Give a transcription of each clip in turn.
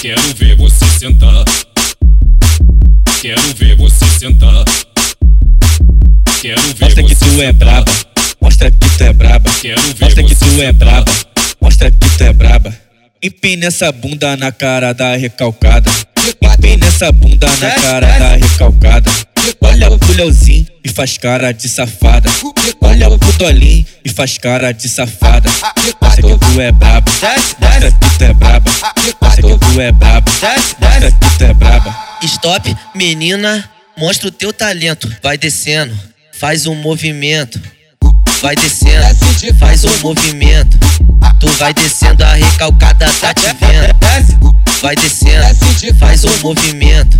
Quero ver você sentar. Quero ver você sentar. Quero ver Mostra que tu é braba. Mostra que tu é braba. Quero ver Mostra que tu é braba. Mostra que tu é braba. Empina essa bunda na cara da recalcada. Empina essa bunda na cara da recalcada. Olha pro Leozinho e faz cara de safada. Olha pro Dolinho e faz cara de safada. Mostra que tu é braba. Mostra que tu é braba. Mostra que tu é braba. Stop, menina, mostra o teu talento. Vai descendo, faz um movimento. Vai descendo, faz um movimento. Tu vai descendo, a recalcada tá te vendo. Vai descendo, faz um movimento.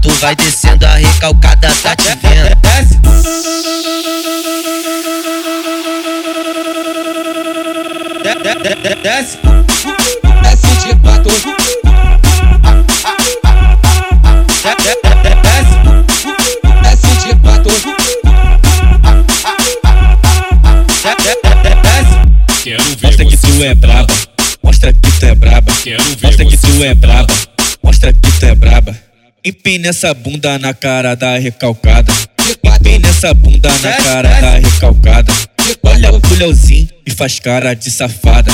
Tu vai descendo, a recalcada tá te vendo. Desce, desce tu é braba. Mostra que tu é braba. Mostra que tu é braba. Mostra que tu é braba. Empina essa bunda na cara da recalcada. Empina essa bunda na cara da recalcada. Olha pro Leozinho e faz cara de safada.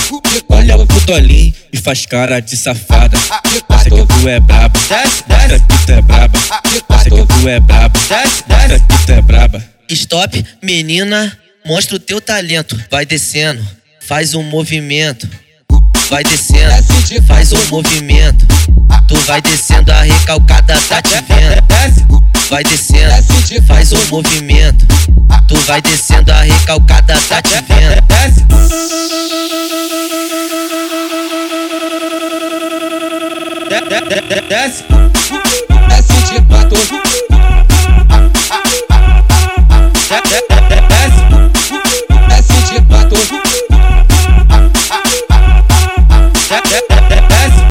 Olha pro Dolinho e faz cara de safada. Mostra que tu é braba. Mostra que tu é braba. Mostra que tu é braba. Mostra que tu é braba. Stop, menina, mostra o teu talento. Vai descendo, faz um movimento. Vai descendo, faz um movimento. Tu vai descendo, a recalcada tá te vendo. Vai descendo, faz um movimento. Tu vai descendo, a recalcada tá te vendo. desce. De- de- de- Desce,